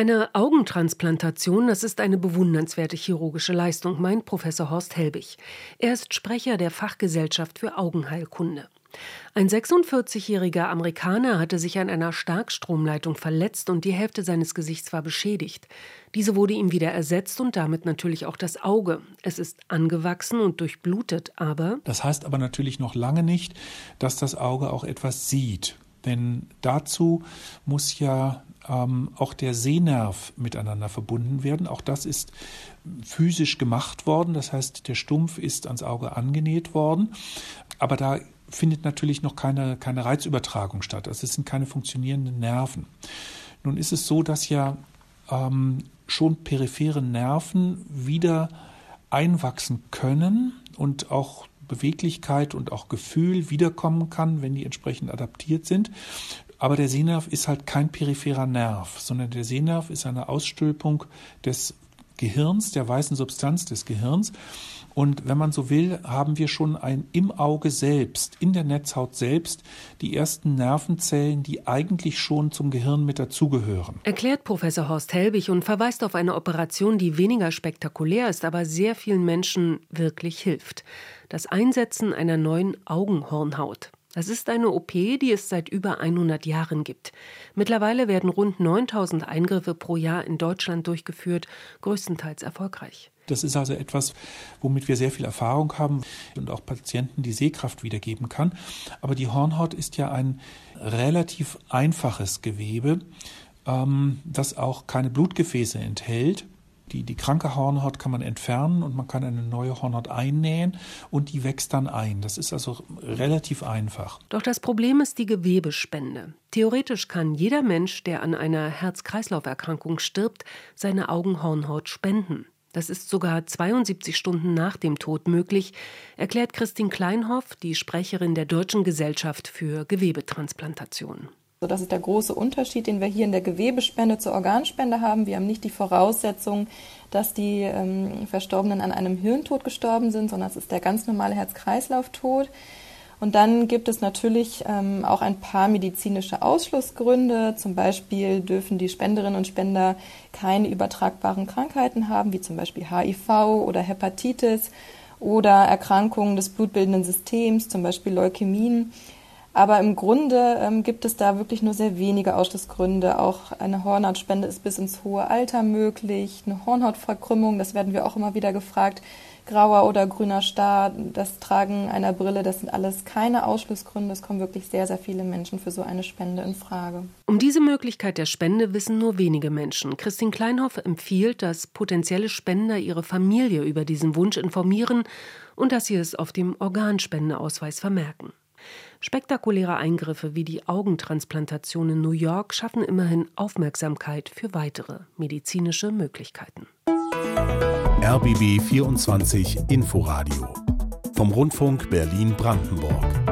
Eine Augentransplantation, das ist eine bewundernswerte chirurgische Leistung, meint Professor Horst Helbig. Er ist Sprecher der Fachgesellschaft für Augenheilkunde. Ein 46-jähriger Amerikaner hatte sich an einer Starkstromleitung verletzt und die Hälfte seines Gesichts war beschädigt. Diese wurde ihm wieder ersetzt und damit natürlich auch das Auge. Es ist angewachsen und durchblutet, aber. Das heißt aber natürlich noch lange nicht, dass das Auge auch etwas sieht. Denn dazu muss ja ähm, auch der Sehnerv miteinander verbunden werden. Auch das ist physisch gemacht worden. Das heißt, der Stumpf ist ans Auge angenäht worden. Aber da findet natürlich noch keine, keine Reizübertragung statt. Also es sind keine funktionierenden Nerven. Nun ist es so, dass ja ähm, schon periphere Nerven wieder einwachsen können und auch Beweglichkeit und auch Gefühl wiederkommen kann, wenn die entsprechend adaptiert sind. Aber der Sehnerv ist halt kein peripherer Nerv, sondern der Sehnerv ist eine Ausstülpung des Gehirns, der weißen Substanz des Gehirns. Und wenn man so will, haben wir schon ein im Auge selbst, in der Netzhaut selbst, die ersten Nervenzellen, die eigentlich schon zum Gehirn mit dazugehören. Erklärt Professor Horst Helbig und verweist auf eine Operation, die weniger spektakulär ist, aber sehr vielen Menschen wirklich hilft. Das Einsetzen einer neuen Augenhornhaut. Das ist eine OP, die es seit über 100 Jahren gibt. Mittlerweile werden rund 9000 Eingriffe pro Jahr in Deutschland durchgeführt, größtenteils erfolgreich. Das ist also etwas, womit wir sehr viel Erfahrung haben und auch Patienten die Sehkraft wiedergeben kann. Aber die Hornhaut ist ja ein relativ einfaches Gewebe, ähm, das auch keine Blutgefäße enthält. Die, die kranke Hornhaut kann man entfernen und man kann eine neue Hornhaut einnähen und die wächst dann ein. Das ist also relativ einfach. Doch das Problem ist die Gewebespende. Theoretisch kann jeder Mensch, der an einer Herz-Kreislauf-Erkrankung stirbt, seine Augenhornhaut spenden. Das ist sogar 72 Stunden nach dem Tod möglich, erklärt Christine Kleinhoff, die Sprecherin der Deutschen Gesellschaft für Gewebetransplantation. Das ist der große Unterschied, den wir hier in der Gewebespende zur Organspende haben. Wir haben nicht die Voraussetzung, dass die ähm, Verstorbenen an einem Hirntod gestorben sind, sondern es ist der ganz normale Herz-Kreislauf-Tod. Und dann gibt es natürlich ähm, auch ein paar medizinische Ausschlussgründe. Zum Beispiel dürfen die Spenderinnen und Spender keine übertragbaren Krankheiten haben, wie zum Beispiel HIV oder Hepatitis oder Erkrankungen des blutbildenden Systems, zum Beispiel Leukämien. Aber im Grunde ähm, gibt es da wirklich nur sehr wenige Ausschlussgründe. Auch eine Hornhautspende ist bis ins hohe Alter möglich. Eine Hornhautverkrümmung, das werden wir auch immer wieder gefragt, grauer oder grüner Star, das Tragen einer Brille, das sind alles keine Ausschlussgründe. Es kommen wirklich sehr, sehr viele Menschen für so eine Spende in Frage. Um diese Möglichkeit der Spende wissen nur wenige Menschen. Christine Kleinhoff empfiehlt, dass potenzielle Spender ihre Familie über diesen Wunsch informieren und dass sie es auf dem Organspendeausweis vermerken. Spektakuläre Eingriffe wie die Augentransplantation in New York schaffen immerhin Aufmerksamkeit für weitere medizinische Möglichkeiten. RBB 24 Inforadio vom Rundfunk Berlin-Brandenburg.